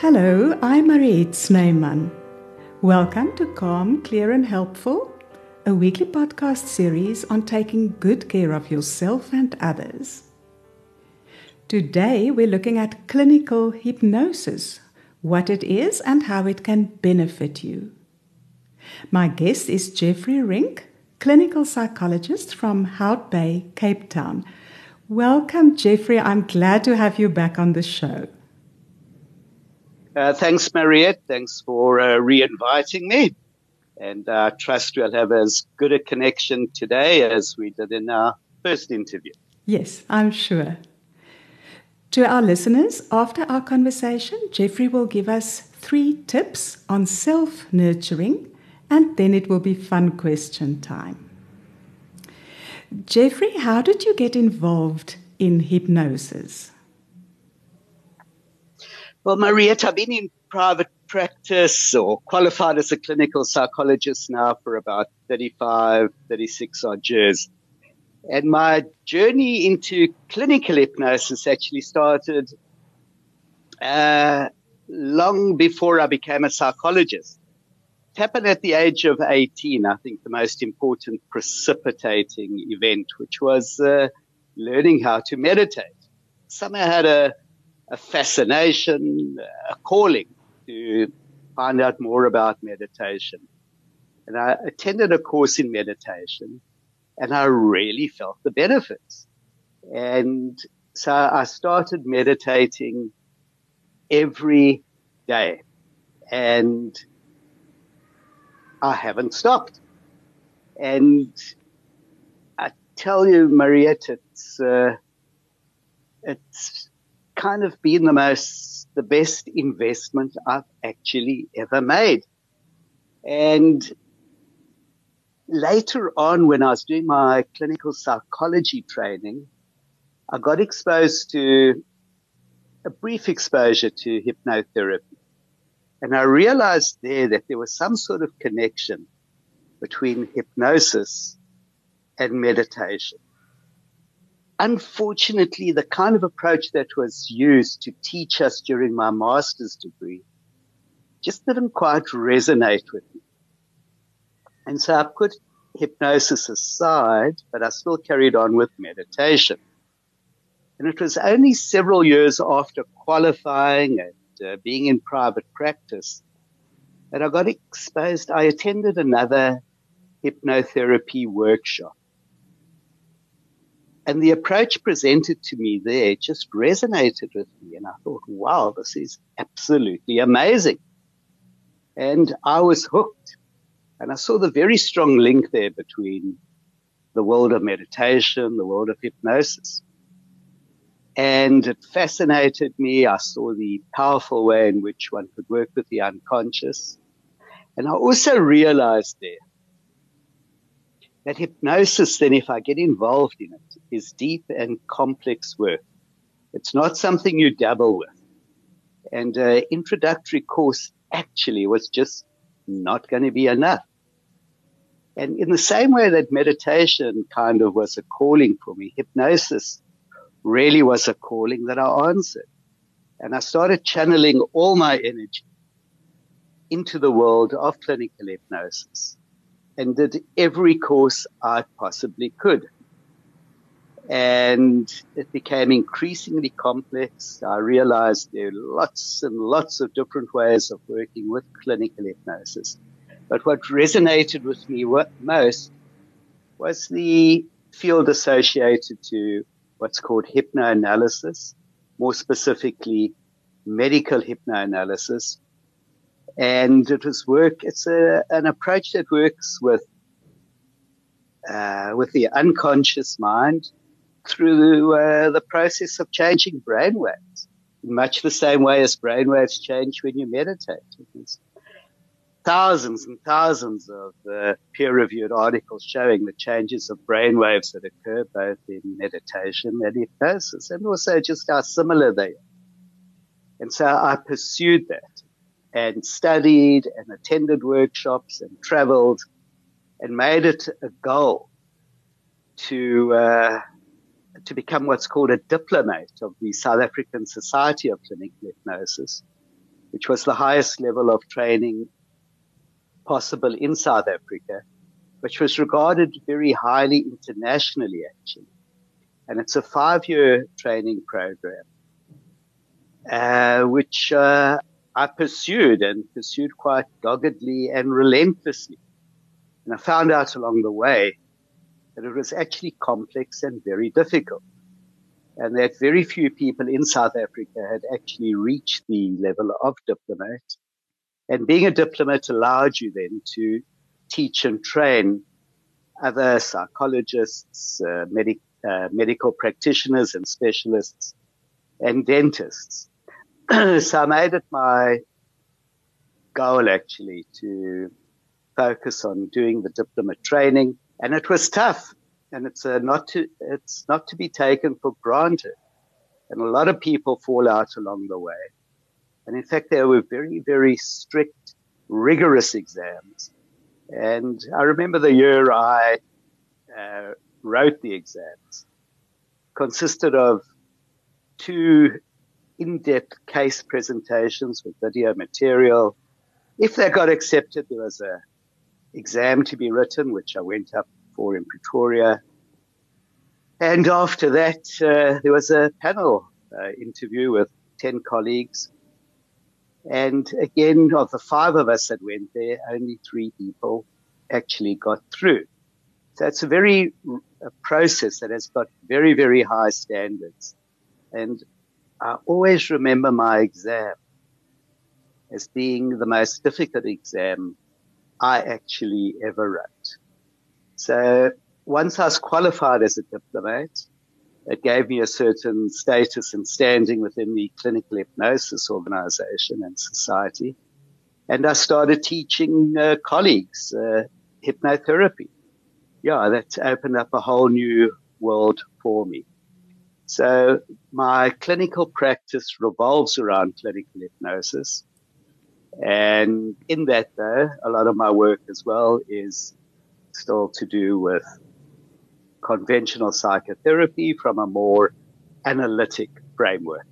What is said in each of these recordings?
Hello, I'm Mariette Snyman. Welcome to Calm, Clear and Helpful, a weekly podcast series on taking good care of yourself and others. Today we're looking at clinical hypnosis, what it is and how it can benefit you. My guest is Jeffrey Rink, clinical psychologist from Hout Bay, Cape Town. Welcome, Jeffrey. I'm glad to have you back on the show. Uh, thanks, Mariette. Thanks for uh, re-inviting me. And I uh, trust we'll have as good a connection today as we did in our first interview. Yes, I'm sure. To our listeners, after our conversation, Jeffrey will give us three tips on self nurturing, and then it will be fun question time. Jeffrey, how did you get involved in hypnosis? Well, Mariette, I've been in private practice or qualified as a clinical psychologist now for about 35, 36 odd years. And my journey into clinical hypnosis actually started uh, long before I became a psychologist. It happened at the age of 18, I think the most important precipitating event, which was uh, learning how to meditate. Somehow I had a a fascination, a calling to find out more about meditation. And I attended a course in meditation and I really felt the benefits. And so I started meditating every day and I haven't stopped. And I tell you, Mariette, it's, uh, it's kind of been the most, the best investment I've actually ever made. And later on, when I was doing my clinical psychology training, I got exposed to a brief exposure to hypnotherapy. And I realized there that there was some sort of connection between hypnosis and meditation unfortunately, the kind of approach that was used to teach us during my master's degree just didn't quite resonate with me. And so I put hypnosis aside, but I still carried on with meditation. And it was only several years after qualifying and uh, being in private practice that I got exposed. I attended another hypnotherapy workshop. And the approach presented to me there just resonated with me. And I thought, wow, this is absolutely amazing. And I was hooked. And I saw the very strong link there between the world of meditation, the world of hypnosis. And it fascinated me. I saw the powerful way in which one could work with the unconscious. And I also realized there that hypnosis, then, if I get involved in it, is deep and complex work. It's not something you dabble with. And uh, introductory course actually was just not going to be enough. And in the same way that meditation kind of was a calling for me, hypnosis really was a calling that I answered. And I started channeling all my energy into the world of clinical hypnosis and did every course I possibly could. And it became increasingly complex. I realized there are lots and lots of different ways of working with clinical hypnosis. But what resonated with me most was the field associated to what's called hypnoanalysis, more specifically medical hypnoanalysis, and it was work. It's a, an approach that works with uh, with the unconscious mind through uh, the process of changing brainwaves, much the same way as brainwaves change when you meditate. There's thousands and thousands of uh, peer-reviewed articles showing the changes of brainwaves that occur both in meditation and hypnosis, and also just how similar they are. And so I pursued that and studied and attended workshops and traveled and made it a goal to uh, to become what's called a diplomate of the South African Society of Clinical Hypnosis which was the highest level of training possible in South Africa, which was regarded very highly internationally, actually. And it's a five year training program, uh, which uh, I pursued and pursued quite doggedly and relentlessly. And I found out along the way that it was actually complex and very difficult. And that very few people in South Africa had actually reached the level of diplomat. And being a diplomat allowed you then to teach and train other psychologists, uh, medic, uh, medical practitioners and specialists and dentists. so I made it my goal actually to focus on doing the diplomat training and it was tough and it's uh, not to, it's not to be taken for granted. And a lot of people fall out along the way. And in fact, there were very, very strict, rigorous exams. And I remember the year I uh, wrote the exams consisted of two in-depth case presentations with video material. If they got accepted, there was a exam to be written, which I went up for in Pretoria. And after that, uh, there was a panel uh, interview with 10 colleagues. And again, of the five of us that went there, only three people actually got through. So it's a very a process that has got very, very high standards. And I always remember my exam as being the most difficult exam I actually ever wrote. So once I was qualified as a diplomat, it gave me a certain status and standing within the clinical hypnosis organization and society. And I started teaching uh, colleagues uh, hypnotherapy. Yeah, that opened up a whole new world for me. So my clinical practice revolves around clinical hypnosis. And in that, though, a lot of my work as well is still to do with conventional psychotherapy from a more analytic framework.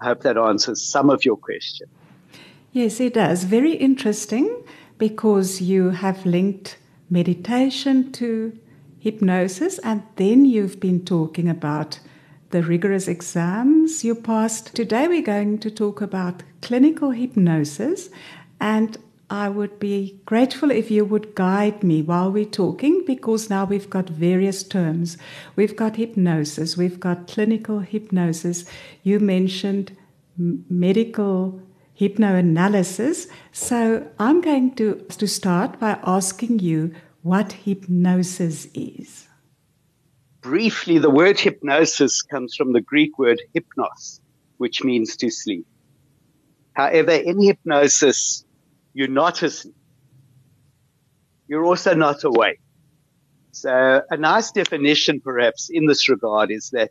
I hope that answers some of your question. Yes, it does. Very interesting because you have linked meditation to hypnosis, and then you've been talking about the rigorous exams you passed. Today, we're going to talk about clinical hypnosis, and I would be grateful if you would guide me while we're talking because now we've got various terms. We've got hypnosis, we've got clinical hypnosis. You mentioned medical hypnoanalysis. So I'm going to, to start by asking you what hypnosis is briefly, the word hypnosis comes from the Greek word hypnos, which means to sleep. However, in hypnosis, you're not asleep. You're also not awake. So a nice definition perhaps in this regard is that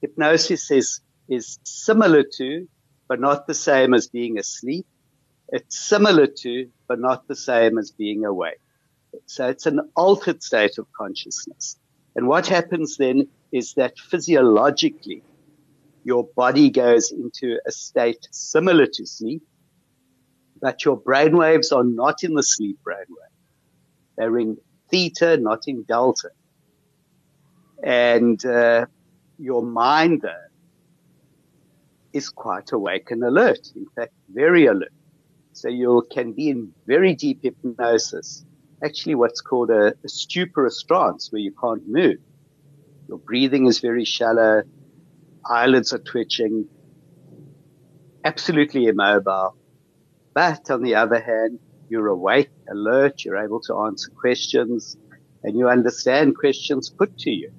hypnosis is, is similar to, but not the same as being asleep. It's similar to, but not the same as being awake. So it's an altered state of consciousness. And what happens then is that physiologically, your body goes into a state similar to sleep, but your brain waves are not in the sleep brainwave. They're in theta, not in delta. And uh, your mind, though, is quite awake and alert. In fact, very alert. So you can be in very deep hypnosis actually what's called a, a stuporous trance where you can't move. Your breathing is very shallow. Eyelids are twitching. Absolutely immobile. But on the other hand, you're awake, alert, you're able to answer questions and you understand questions put to you.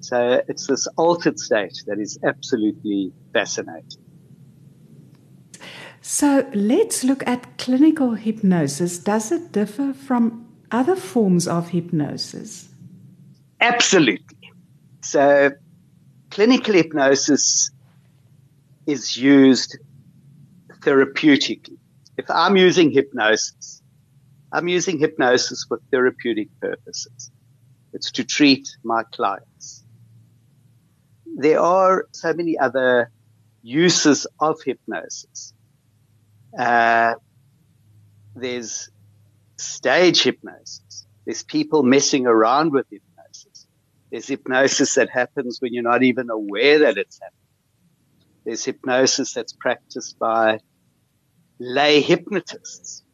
So it's this altered state that is absolutely fascinating. So let's look at clinical hypnosis. Does it differ from other forms of hypnosis? Absolutely. So, clinical hypnosis is used therapeutically. If I'm using hypnosis, I'm using hypnosis for therapeutic purposes. It's to treat my clients. There are so many other uses of hypnosis. Uh, there's stage hypnosis. There's people messing around with hypnosis. There's hypnosis that happens when you're not even aware that it's happening. There's hypnosis that's practiced by lay hypnotists.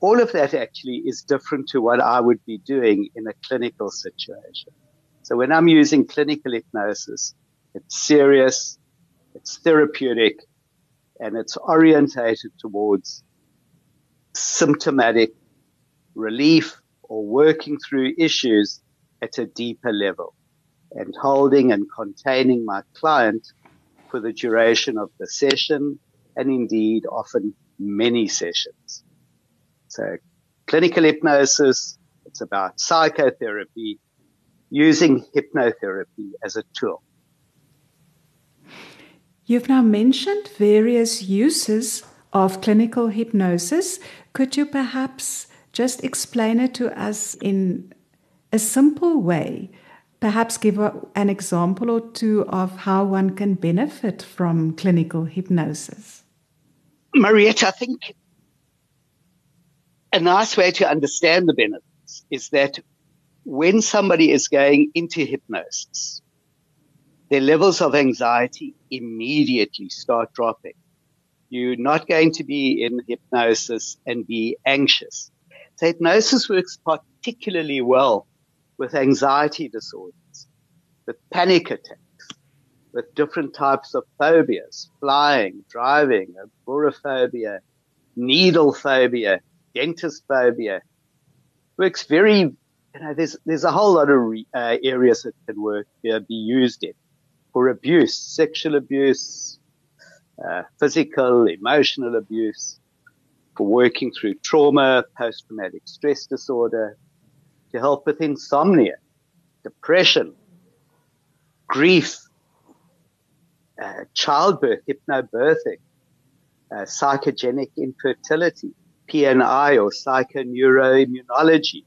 All of that actually is different to what I would be doing in a clinical situation. So when I'm using clinical hypnosis, it's serious, it's therapeutic, and it's orientated towards symptomatic relief or working through issues at a deeper level and holding and containing my client for the duration of the session and indeed often many sessions. So clinical hypnosis, it's about psychotherapy using hypnotherapy as a tool. You've now mentioned various uses of clinical hypnosis. Could you perhaps just explain it to us in a simple way? Perhaps give an example or two of how one can benefit from clinical hypnosis. Marietta, I think a nice way to understand the benefits is that when somebody is going into hypnosis, their levels of anxiety immediately start dropping. You're not going to be in hypnosis and be anxious. So hypnosis works particularly well with anxiety disorders, with panic attacks, with different types of phobias, flying, driving, agoraphobia, needle phobia, dentist phobia. Works very, you know, there's, there's a whole lot of re, uh, areas that can work, uh, be used in for abuse, sexual abuse, uh, physical, emotional abuse, for working through trauma, post-traumatic stress disorder, to help with insomnia, depression, grief, uh, childbirth, hypnobirthing, uh, psychogenic infertility, PNI or psychoneuroimmunology,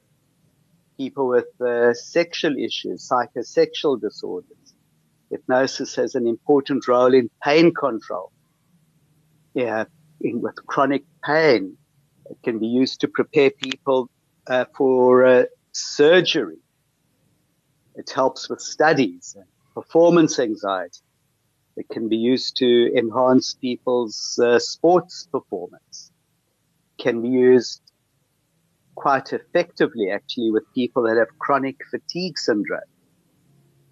people with uh, sexual issues, psychosexual disorders, Hypnosis has an important role in pain control. Yeah, in, with chronic pain, it can be used to prepare people uh, for uh, surgery. It helps with studies, performance anxiety. It can be used to enhance people's uh, sports performance. Can be used quite effectively, actually, with people that have chronic fatigue syndrome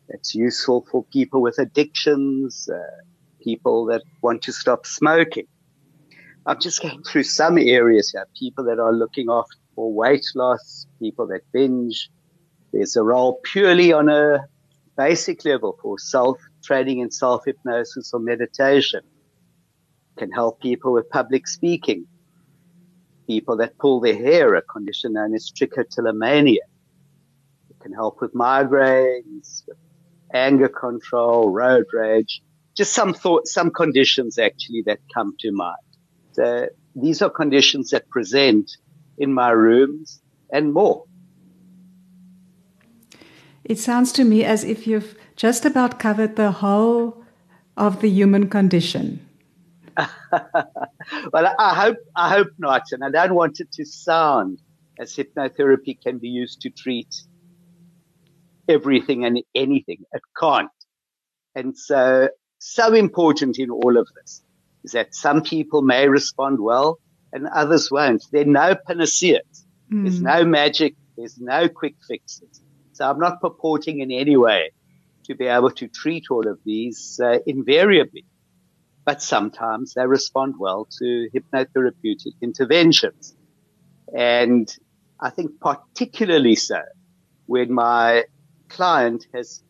it's useful for people with addictions, uh, people that want to stop smoking. I'm just going through some areas here. People that are looking after for weight loss, people that binge. There's a role purely on a basic level for self training in self hypnosis or meditation. Can help people with public speaking. People that pull their hair, a condition known as trichotillomania. It can help with migraines, with anger control, road rage, just some thoughts, some conditions actually that come to mind. So these are conditions that present in my rooms and more. It sounds to me as if you've just about covered the whole of the human condition. well, I hope I hope not, and I don't want it to sound as hypnotherapy can be used to treat everything and anything. It can't. And so, so important in all of this is that some people may respond well and others won't. There are no panaceas. Mm. There's no magic. There's no quick fixes. So I'm not purporting in any way to be able to treat all of these uh, invariably. But sometimes they respond well to hypnotherapeutic interventions. And I think particularly so when my client has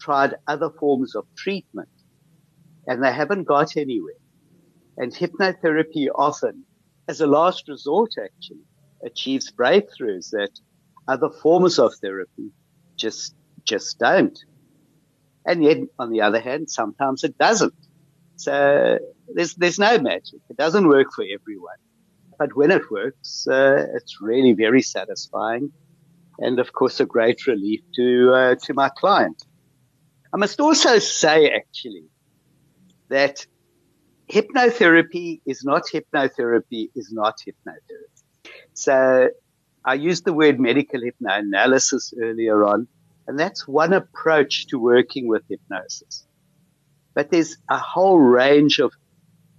tried other forms of treatment and they haven't got anywhere. And hypnotherapy often, as a last resort, actually achieves breakthroughs that other forms of therapy just, just don't. And yet, on the other hand, sometimes it doesn't. So there's, there's no magic. It doesn't work for everyone. But when it works, uh, it's really very satisfying and of course a great relief to uh, to my client. I must also say actually that hypnotherapy is not hypnotherapy is not hypnotherapy. So I used the word medical hypnoanalysis earlier on, and that's one approach to working with hypnosis. But there's a whole range of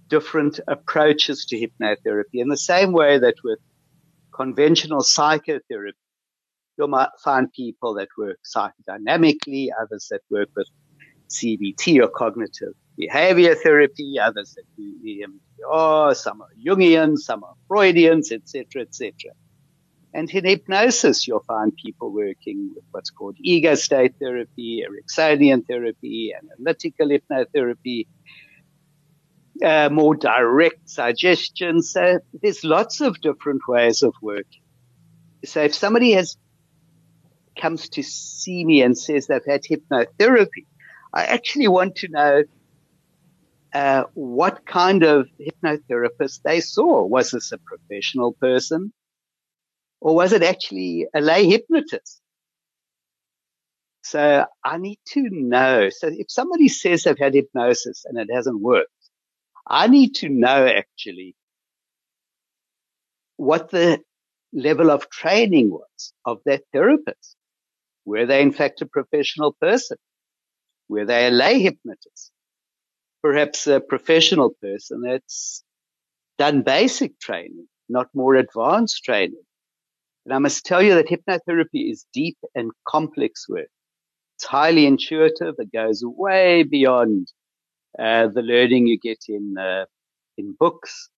different approaches to hypnotherapy in the same way that with conventional psychotherapy, you might find people that work psychodynamically, others that work with CBT or cognitive behavior therapy, others that do EMDR, some are Jungian, some are Freudians, etc., etc. And in hypnosis, you'll find people working with what's called ego state therapy, Ericksonian therapy, analytical hypnotherapy, uh, more direct suggestion. So there's lots of different ways of working. So if somebody has comes to see me and says they've had hypnotherapy, I actually want to know uh, what kind of hypnotherapist they saw. Was this a professional person? Or was it actually a lay hypnotist? So I need to know. So if somebody says they've had hypnosis and it hasn't worked, I need to know actually what the level of training was of that therapist. Were they in fact a professional person? Were they a lay hypnotist? Perhaps a professional person that's done basic training, not more advanced training. And I must tell you that hypnotherapy is deep and complex work. It's highly intuitive. It goes way beyond uh, the learning you get in uh, in books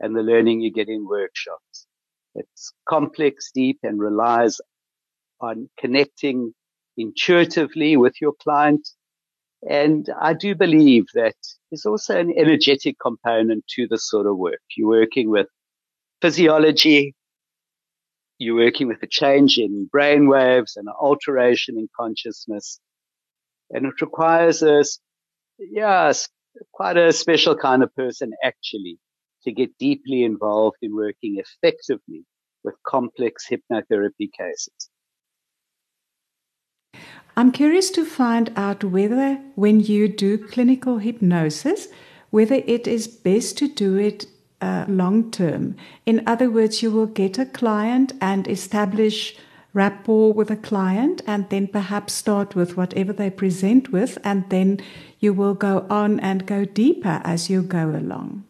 and the learning you get in workshops. It's complex, deep, and relies on connecting intuitively with your client. And I do believe that there's also an energetic component to this sort of work. You're working with physiology. You're working with a change in brain waves and an alteration in consciousness. And it requires a yeah, quite a special kind of person actually to get deeply involved in working effectively with complex hypnotherapy cases. I'm curious to find out whether, when you do clinical hypnosis, whether it is best to do it uh, long term. In other words, you will get a client and establish rapport with a client and then perhaps start with whatever they present with, and then you will go on and go deeper as you go along?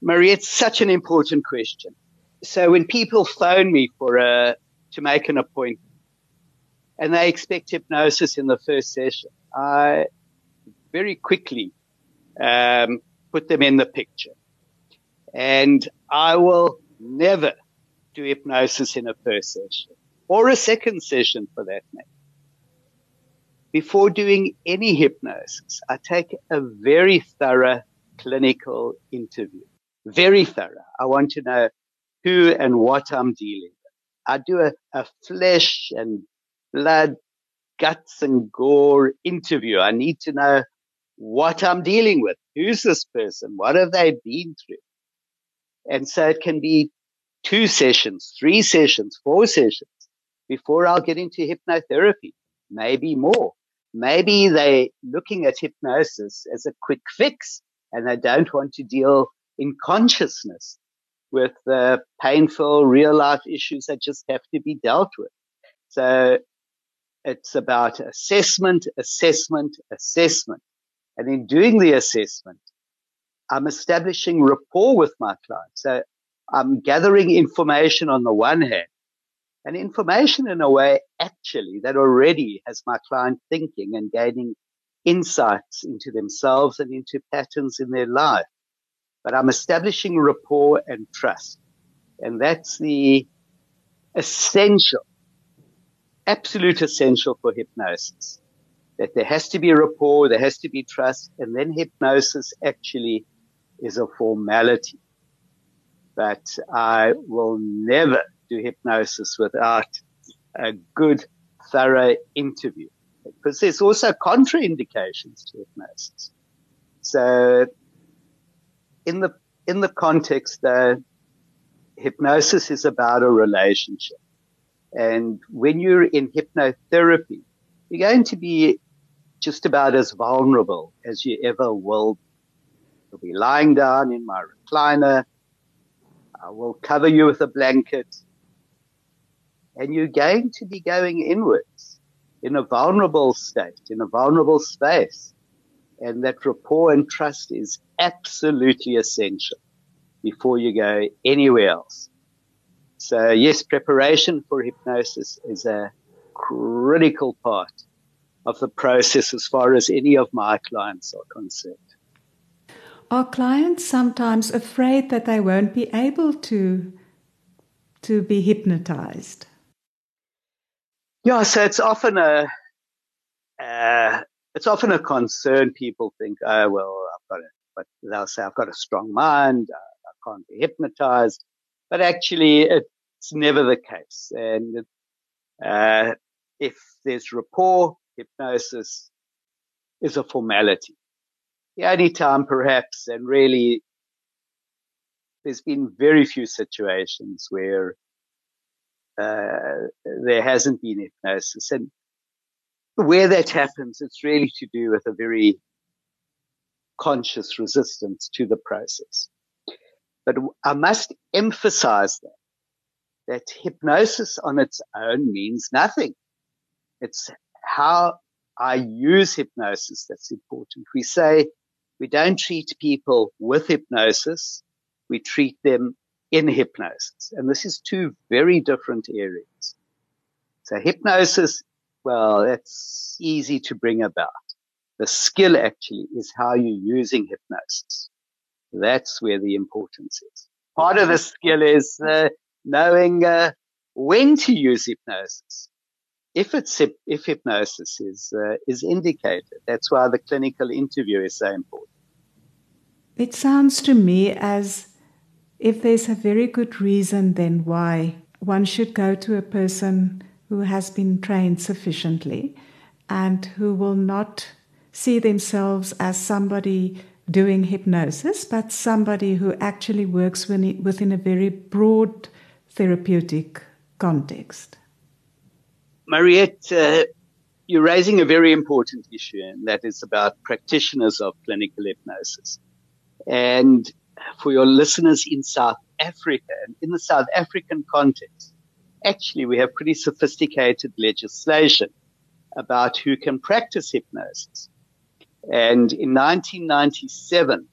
Marie, it's such an important question. So when people phone me for a, to make an appointment and they expect hypnosis in the first session, I very quickly um, put them in the picture. And I will never do hypnosis in a first session or a second session for that matter. Before doing any hypnosis, I take a very thorough clinical interview. Very thorough. I want to know who and what I'm dealing with. I do a, a flesh and blood, guts and gore interview. I need to know what I'm dealing with. Who's this person? What have they been through? And so it can be two sessions, three sessions, four sessions before I'll get into hypnotherapy, maybe more. Maybe they're looking at hypnosis as a quick fix and they don't want to deal in consciousness with the painful real life issues that just have to be dealt with. So it's about assessment, assessment, assessment. And in doing the assessment, I'm establishing rapport with my client. So I'm gathering information on the one hand and information in a way actually that already has my client thinking and gaining insights into themselves and into patterns in their life. But I'm establishing rapport and trust. And that's the essential, absolute essential for hypnosis. That there has to be rapport, there has to be trust, and then hypnosis actually is a formality. But I will never do hypnosis without a good, thorough interview. Because there's also contraindications to hypnosis. So in the, in the context that hypnosis is about a relationship. And when you're in hypnotherapy, you're going to be just about as vulnerable as you ever will. You'll be lying down in my recliner. I will cover you with a blanket. And you're going to be going inwards in a vulnerable state, in a vulnerable space. And that rapport and trust is absolutely essential before you go anywhere else. So yes, preparation for hypnosis is a critical part of the process as far as any of my clients are concerned. Are clients sometimes afraid that they won't be able to to be hypnotized? Yeah, so it's often a uh, it's often a concern. People think, oh well, I've got a, but they'll say I've got a strong mind, uh, I can't be hypnotized, but actually it's never the case. And uh, if there's rapport, hypnosis is a formality. The only time perhaps, and really, there's been very few situations where uh, there hasn't been hypnosis. And where that happens, it's really to do with a very conscious resistance to the process. But I must emphasize that, that hypnosis on its own means nothing. It's how I use hypnosis that's important. We say we don't treat people with hypnosis. We treat them in hypnosis. And this is two very different areas. So hypnosis, well, that's easy to bring about. The skill actually is how you're using hypnosis. That's where the importance is. Part of the skill is uh, knowing uh, when to use hypnosis if it's if hypnosis is uh, is indicated. That's why the clinical interview is so important. It sounds to me as if there's a very good reason then why one should go to a person who has been trained sufficiently and who will not see themselves as somebody doing hypnosis, but somebody who actually works within a very broad therapeutic context. Mariette, uh, you're raising a very important issue, and that is about practitioners of clinical hypnosis. And for your listeners in South Africa, and in the South African context, actually, we have pretty sophisticated legislation about who can practice hypnosis. And in 1997,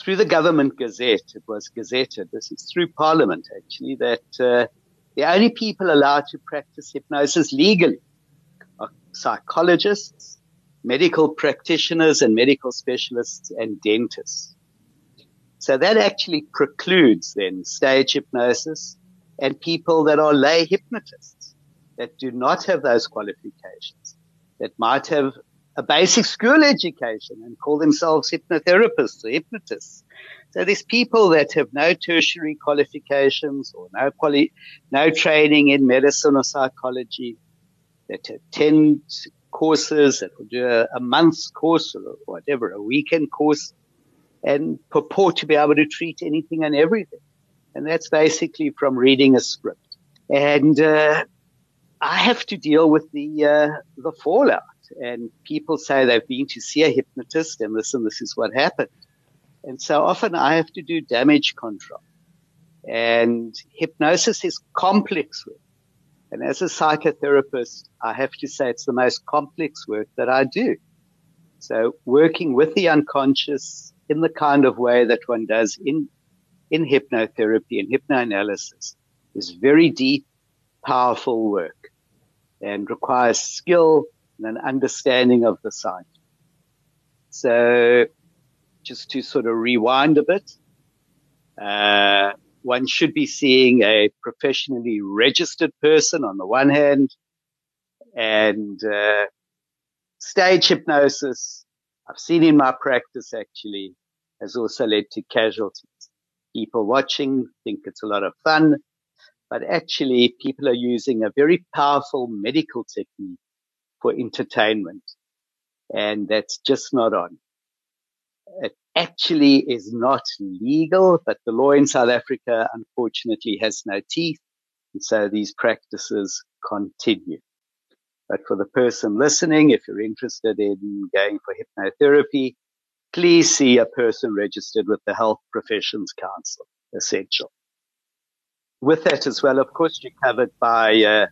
through the government gazette, it was gazetted, this is through parliament actually, that uh, the only people allowed to practice hypnosis legally are psychologists, medical practitioners and medical specialists and dentists. So that actually precludes then stage hypnosis and people that are lay hypnotists that do not have those qualifications, that might have a basic school education and call themselves hypnotherapists or hypnotists so there's people that have no tertiary qualifications or no quali- no training in medicine or psychology that attend courses that will do a, a month's course or whatever, a weekend course and purport to be able to treat anything and everything. And that's basically from reading a script. And, uh, I have to deal with the, uh, the fallout and people say they've been to see a hypnotist and this and this is what happened. And so often I have to do damage control. And hypnosis is complex work. And as a psychotherapist, I have to say it's the most complex work that I do. So working with the unconscious in the kind of way that one does in, in hypnotherapy and hypnoanalysis is very deep, powerful work and requires skill and an understanding of the psyche. So just to sort of rewind a bit, uh, one should be seeing a professionally registered person on the one hand and uh, stage hypnosis I've seen in my practice actually has also led to casualties. People watching think it's a lot of fun, but actually people are using a very powerful medical technique for entertainment and that's just not on. It actually is not legal, but the law in South Africa, unfortunately, has no teeth. And so these practices continue. But for the person listening, if you're interested in going for hypnotherapy, please see a person registered with the Health Professions Council. Essential. With that as well, of course, you're covered by uh,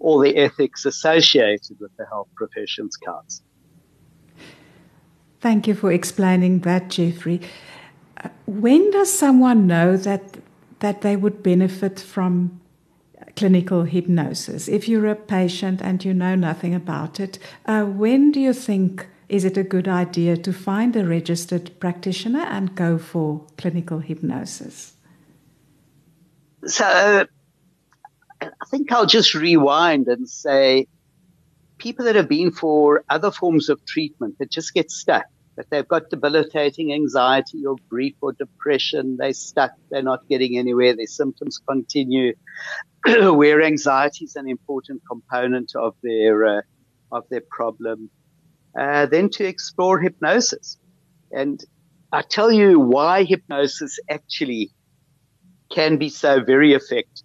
all the ethics associated with the Health Professions Council. Thank you for explaining that, Jeffrey. Uh, when does someone know that that they would benefit from clinical hypnosis? If you're a patient and you know nothing about it, uh, when do you think is it a good idea to find a registered practitioner and go for clinical hypnosis? So I think I'll just rewind and say people that have been for other forms of treatment that just get stuck, that they've got debilitating anxiety or grief or depression, they're stuck, they're not getting anywhere, their symptoms continue, where anxiety is an important component of their, uh, of their problem, uh, then to explore hypnosis. And I tell you why hypnosis actually can be so very effective.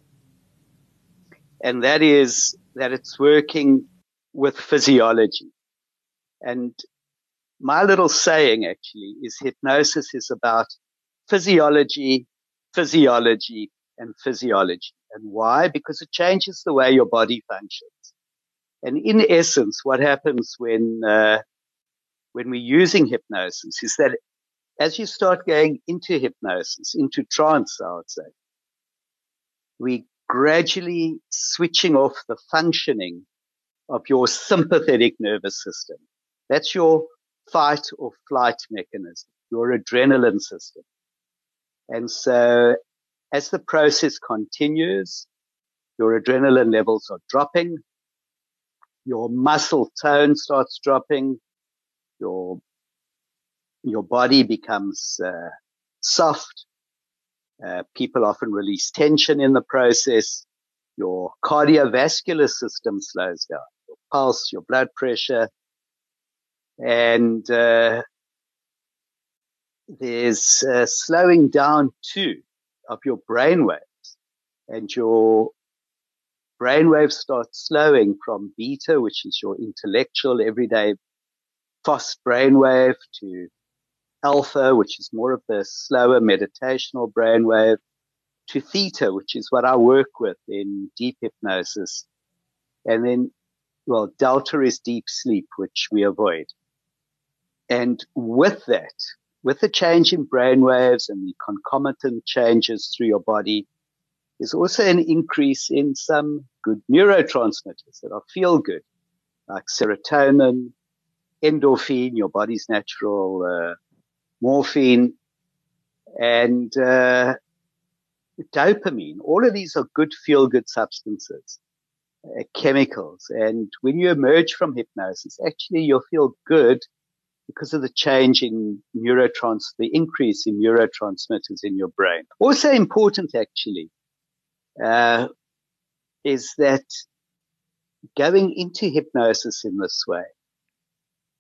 And that is that it's working with physiology. And my little saying actually is hypnosis is about physiology, physiology, and physiology. And why? Because it changes the way your body functions. And in essence, what happens when, uh, when we're using hypnosis is that as you start going into hypnosis, into trance, I would say, we gradually switching off the functioning of your sympathetic nervous system. That's your fight or flight mechanism, your adrenaline system. And so as the process continues, your adrenaline levels are dropping, your muscle tone starts dropping, your, your body becomes uh, soft, uh, people often release tension in the process. Your cardiovascular system slows down, your pulse, your blood pressure, and uh, there's slowing down too of your brain waves, and your brain waves start slowing from beta, which is your intellectual everyday fast brainwave, to alpha, which is more of the slower meditational brainwave, to theta, which is what I work with in deep hypnosis. And then, well, delta is deep sleep, which we avoid. And with that, with the change in brainwaves and the concomitant changes through your body, there's also an increase in some good neurotransmitters that are feel good, like serotonin, endorphin, your body's natural uh, morphine, and uh, dopamine. All of these are good feel good substances, uh, chemicals. And when you emerge from hypnosis, actually you'll feel good because of the change in neurotrans, the increase in neurotransmitters in your brain. Also important actually, uh, is that going into hypnosis in this way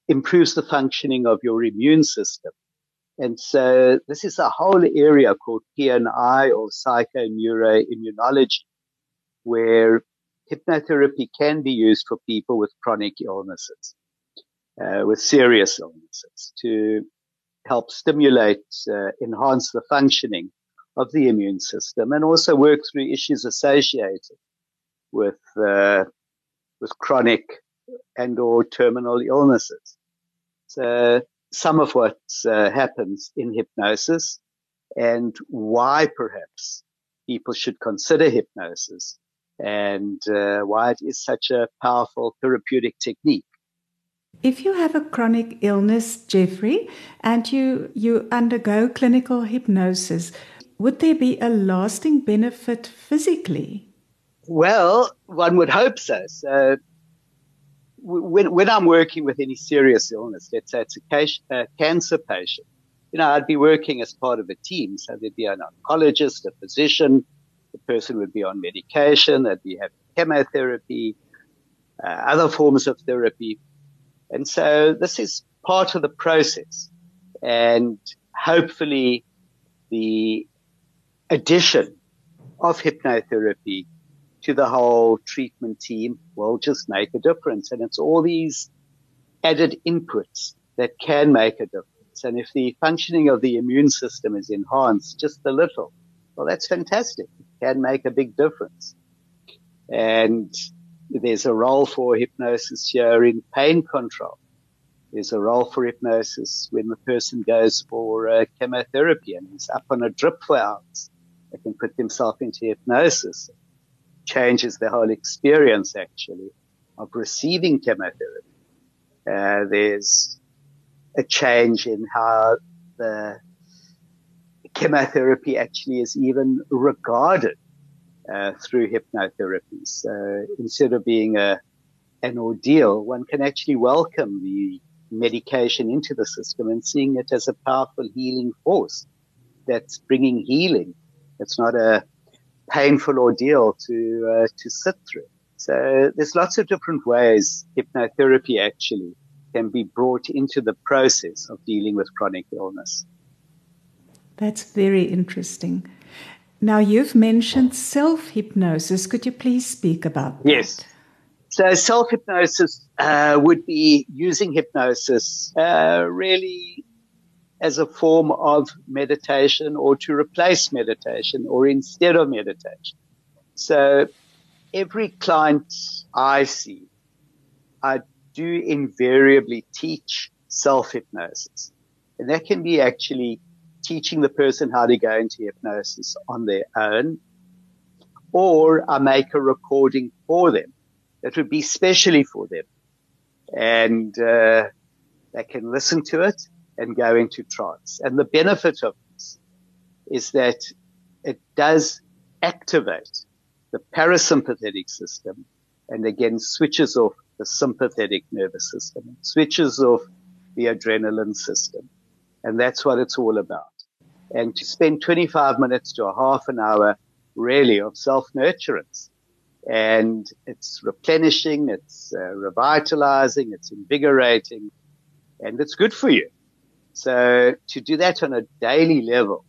improves the functioning of your immune system. And so this is a whole area called PNI or psychoneuroimmunology, where hypnotherapy can be used for people with chronic illnesses, uh, with serious illnesses to help stimulate, uh, enhance the functioning of the immune system and also work through issues associated with, uh, with chronic and or terminal illnesses. So some of what uh, happens in hypnosis and why perhaps people should consider hypnosis and uh, why it is such a powerful therapeutic technique. If you have a chronic illness, Jeffrey, and you, you undergo clinical hypnosis, would there be a lasting benefit physically? Well, one would hope so. So when, when I'm working with any serious illness, let's say it's a, a cancer patient, you know, I'd be working as part of a team. So there'd be an oncologist, a physician, the person would be on medication, they'd be having chemotherapy, uh, other forms of therapy. And so this is part of the process. And hopefully the addition of hypnotherapy to the whole treatment team will just make a difference. And it's all these added inputs that can make a difference. And if the functioning of the immune system is enhanced just a little, well, that's fantastic. It can make a big difference. And there's a role for hypnosis here in pain control. There's a role for hypnosis when the person goes for uh, chemotherapy and is up on a drip for hours. They can put themselves into hypnosis. Changes the whole experience actually of receiving chemotherapy. Uh, there's a change in how the chemotherapy actually is even regarded uh, through hypnotherapy. So instead of being a an ordeal, one can actually welcome the medication into the system and seeing it as a powerful healing force that's bringing healing. It's not a painful ordeal to uh, to sit through. So there's lots of different ways hypnotherapy actually can be brought into the process of dealing with chronic illness. That's very interesting. Now, you've mentioned self hypnosis. Could you please speak about that? Yes. So, self hypnosis uh, would be using hypnosis uh, really as a form of meditation or to replace meditation or instead of meditation. So, every client I see, I do invariably teach self hypnosis. And that can be actually teaching the person how to go into hypnosis on their own, or I make a recording for them that would be specially for them. And uh, they can listen to it and go into trance. And the benefit of this is that it does activate the parasympathetic system and again switches off the sympathetic nervous system, switches off the adrenaline system. And that's what it's all about. And to spend 25 minutes to a half an hour really of self nurturance. And it's replenishing, it's uh, revitalizing, it's invigorating, and it's good for you. So to do that on a daily level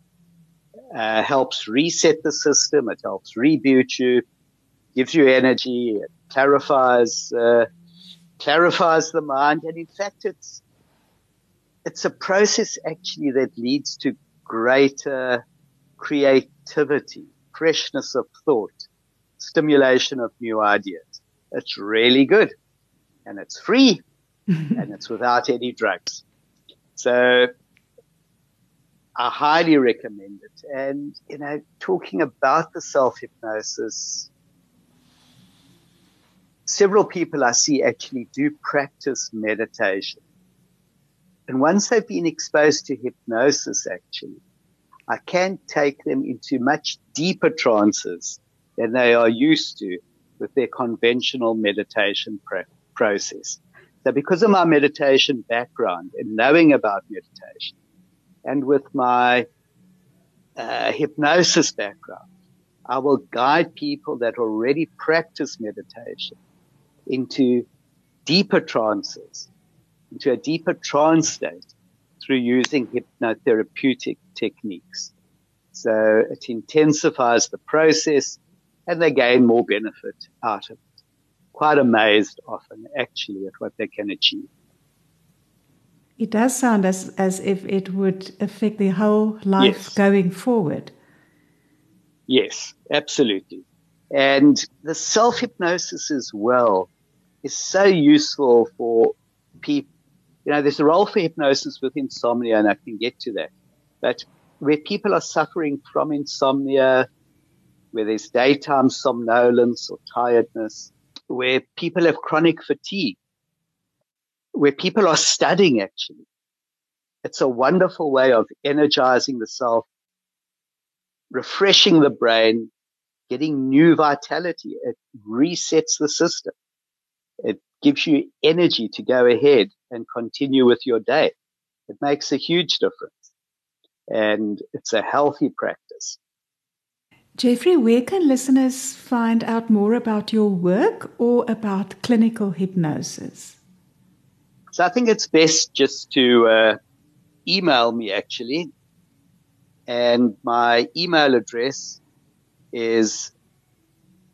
uh, helps reset the system. It helps reboot you, gives you energy, it clarifies uh, clarifies the mind, and in fact, it's it's a process actually that leads to greater creativity, freshness of thought, stimulation of new ideas. It's really good, and it's free, and it's without any drugs. So I highly recommend it. And, you know, talking about the self hypnosis, several people I see actually do practice meditation. And once they've been exposed to hypnosis, actually, I can take them into much deeper trances than they are used to with their conventional meditation process. So because of my meditation background and knowing about meditation and with my uh, hypnosis background, I will guide people that already practice meditation into deeper trances, into a deeper trance state through using hypnotherapeutic techniques. So it intensifies the process and they gain more benefit out of it quite amazed often actually at what they can achieve. It does sound as, as if it would affect their whole life yes. going forward. Yes, absolutely. And the self hypnosis as well is so useful for people. You know, there's a role for hypnosis with insomnia, and I can get to that. But where people are suffering from insomnia, where there's daytime somnolence or tiredness, where people have chronic fatigue, where people are studying actually. It's a wonderful way of energizing the self, refreshing the brain, getting new vitality. It resets the system. It gives you energy to go ahead and continue with your day. It makes a huge difference and it's a healthy practice. Jeffrey, where can listeners find out more about your work or about clinical hypnosis? So I think it's best just to uh, email me actually. And my email address is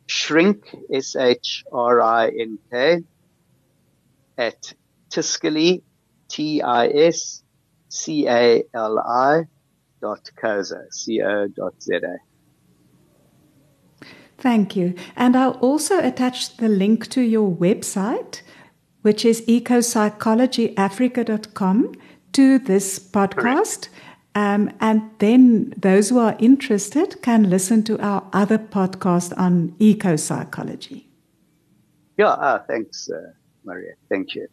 shrink, S H R I N K, at Tiscali, T I S C A L I dot C O dot Z A. Thank you. And I'll also attach the link to your website, which is ecopsychologyafrica.com, to this podcast. Um, and then those who are interested can listen to our other podcast on eco psychology. Yeah, uh, thanks, uh, Maria. Thank you.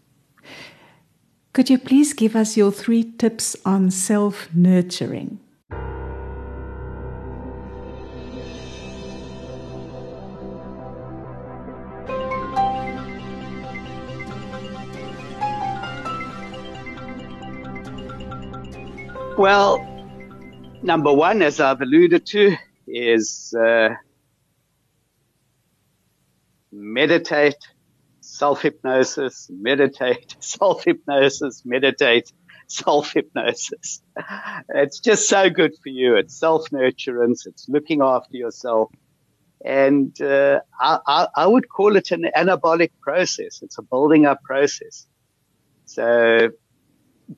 Could you please give us your three tips on self nurturing? Well, number one, as I've alluded to, is uh, meditate, self hypnosis, meditate, self hypnosis, meditate, self hypnosis. It's just so good for you. It's self nurturance. It's looking after yourself. And uh, I, I, I would call it an anabolic process. It's a building up process. So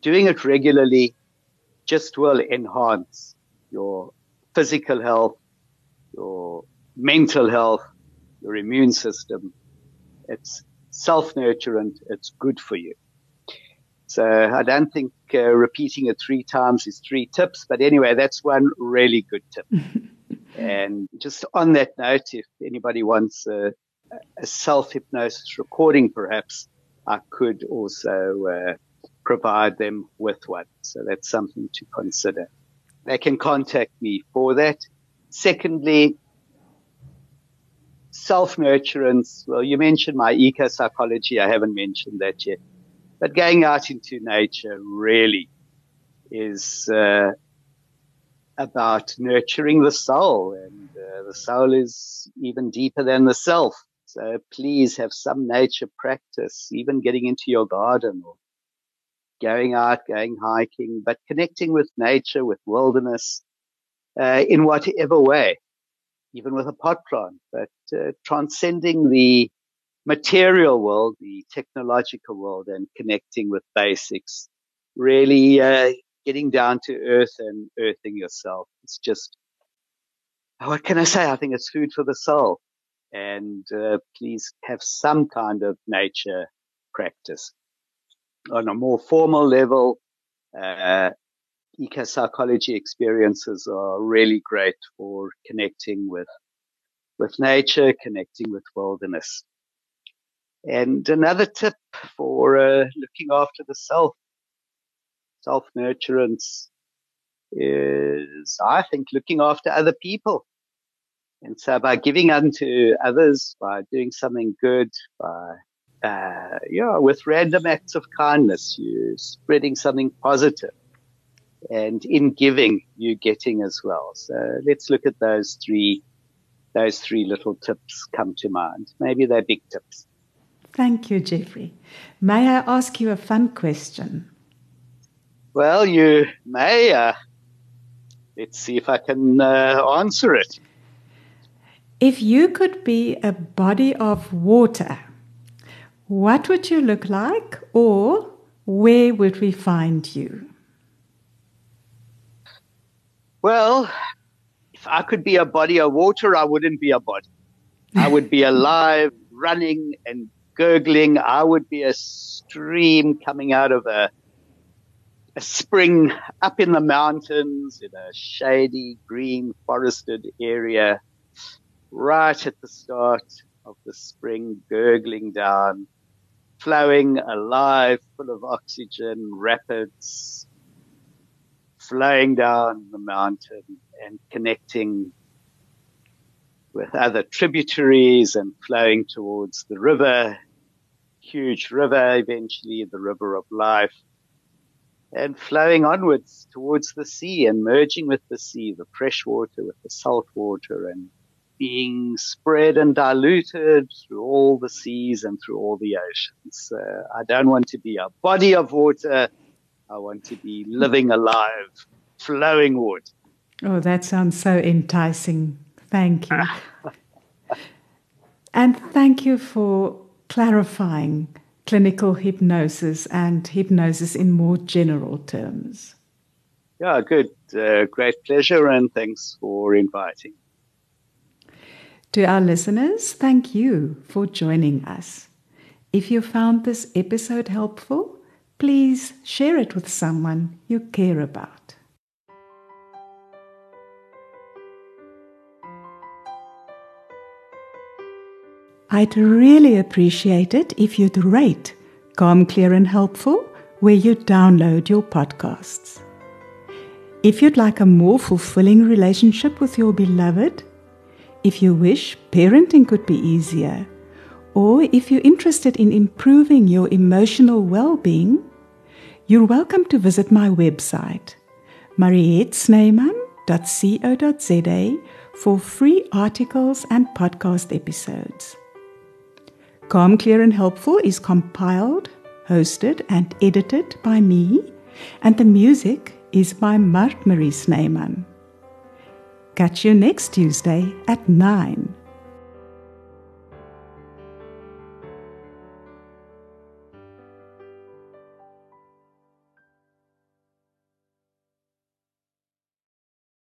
doing it regularly just will enhance your physical health, your mental health, your immune system. It's self-nurturant. It's good for you. So I don't think uh, repeating it three times is three tips, but anyway, that's one really good tip. and just on that note, if anybody wants a, a self hypnosis recording, perhaps I could also uh, provide them with one. So that's something to consider. They can contact me for that. Secondly, self nurturance. Well, you mentioned my eco psychology. I haven't mentioned that yet. But going out into nature really is uh, about nurturing the soul, and uh, the soul is even deeper than the self. So please have some nature practice, even getting into your garden or going out, going hiking, but connecting with nature, with wilderness, uh, in whatever way, even with a pot plant, but uh, transcending the material world, the technological world, and connecting with basics. Really uh, getting down to earth and earthing yourself. It's just, what can I say? I think it's food for the soul. And uh, please have some kind of nature practice on a more formal level, uh, eco psychology experiences are really great for connecting with with nature, connecting with wilderness. And another tip for uh, looking after the self, self nurturance, is I think looking after other people. And so by giving unto others, by doing something good, by uh, yeah, with random acts of kindness, you're spreading something positive. And in giving, you're getting as well. So let's look at those three, those three little tips come to mind. Maybe they're big tips. Thank you, Jeffrey. May I ask you a fun question? Well, you may. Uh, let's see if I can uh, answer it. If you could be a body of water, what would you look like, or where would we find you? Well, if I could be a body of water, I wouldn't be a body. I would be alive, running and gurgling. I would be a stream coming out of a, a spring up in the mountains in a shady, green, forested area right at the start of the spring, gurgling down flowing, alive, full of oxygen, rapids, flowing down the mountain and connecting with other tributaries and flowing towards the river, huge river, eventually the river of life, and flowing onwards towards the sea and merging with the sea, the fresh water with the salt water and being spread and diluted through all the seas and through all the oceans. Uh, I don't want to be a body of water. I want to be living alive, flowing water. Oh, that sounds so enticing. Thank you. and thank you for clarifying clinical hypnosis and hypnosis in more general terms. Yeah, good. Uh, great pleasure, and thanks for inviting. To our listeners, thank you for joining us. If you found this episode helpful, please share it with someone you care about. I'd really appreciate it if you'd rate Calm, Clear, and Helpful where you download your podcasts. If you'd like a more fulfilling relationship with your beloved, if you wish parenting could be easier, or if you're interested in improving your emotional well being, you're welcome to visit my website, marietsneyman.co.za, for free articles and podcast episodes. Calm, Clear, and Helpful is compiled, hosted, and edited by me, and the music is by Mart Marie Sneyman. Catch you next Tuesday at 9.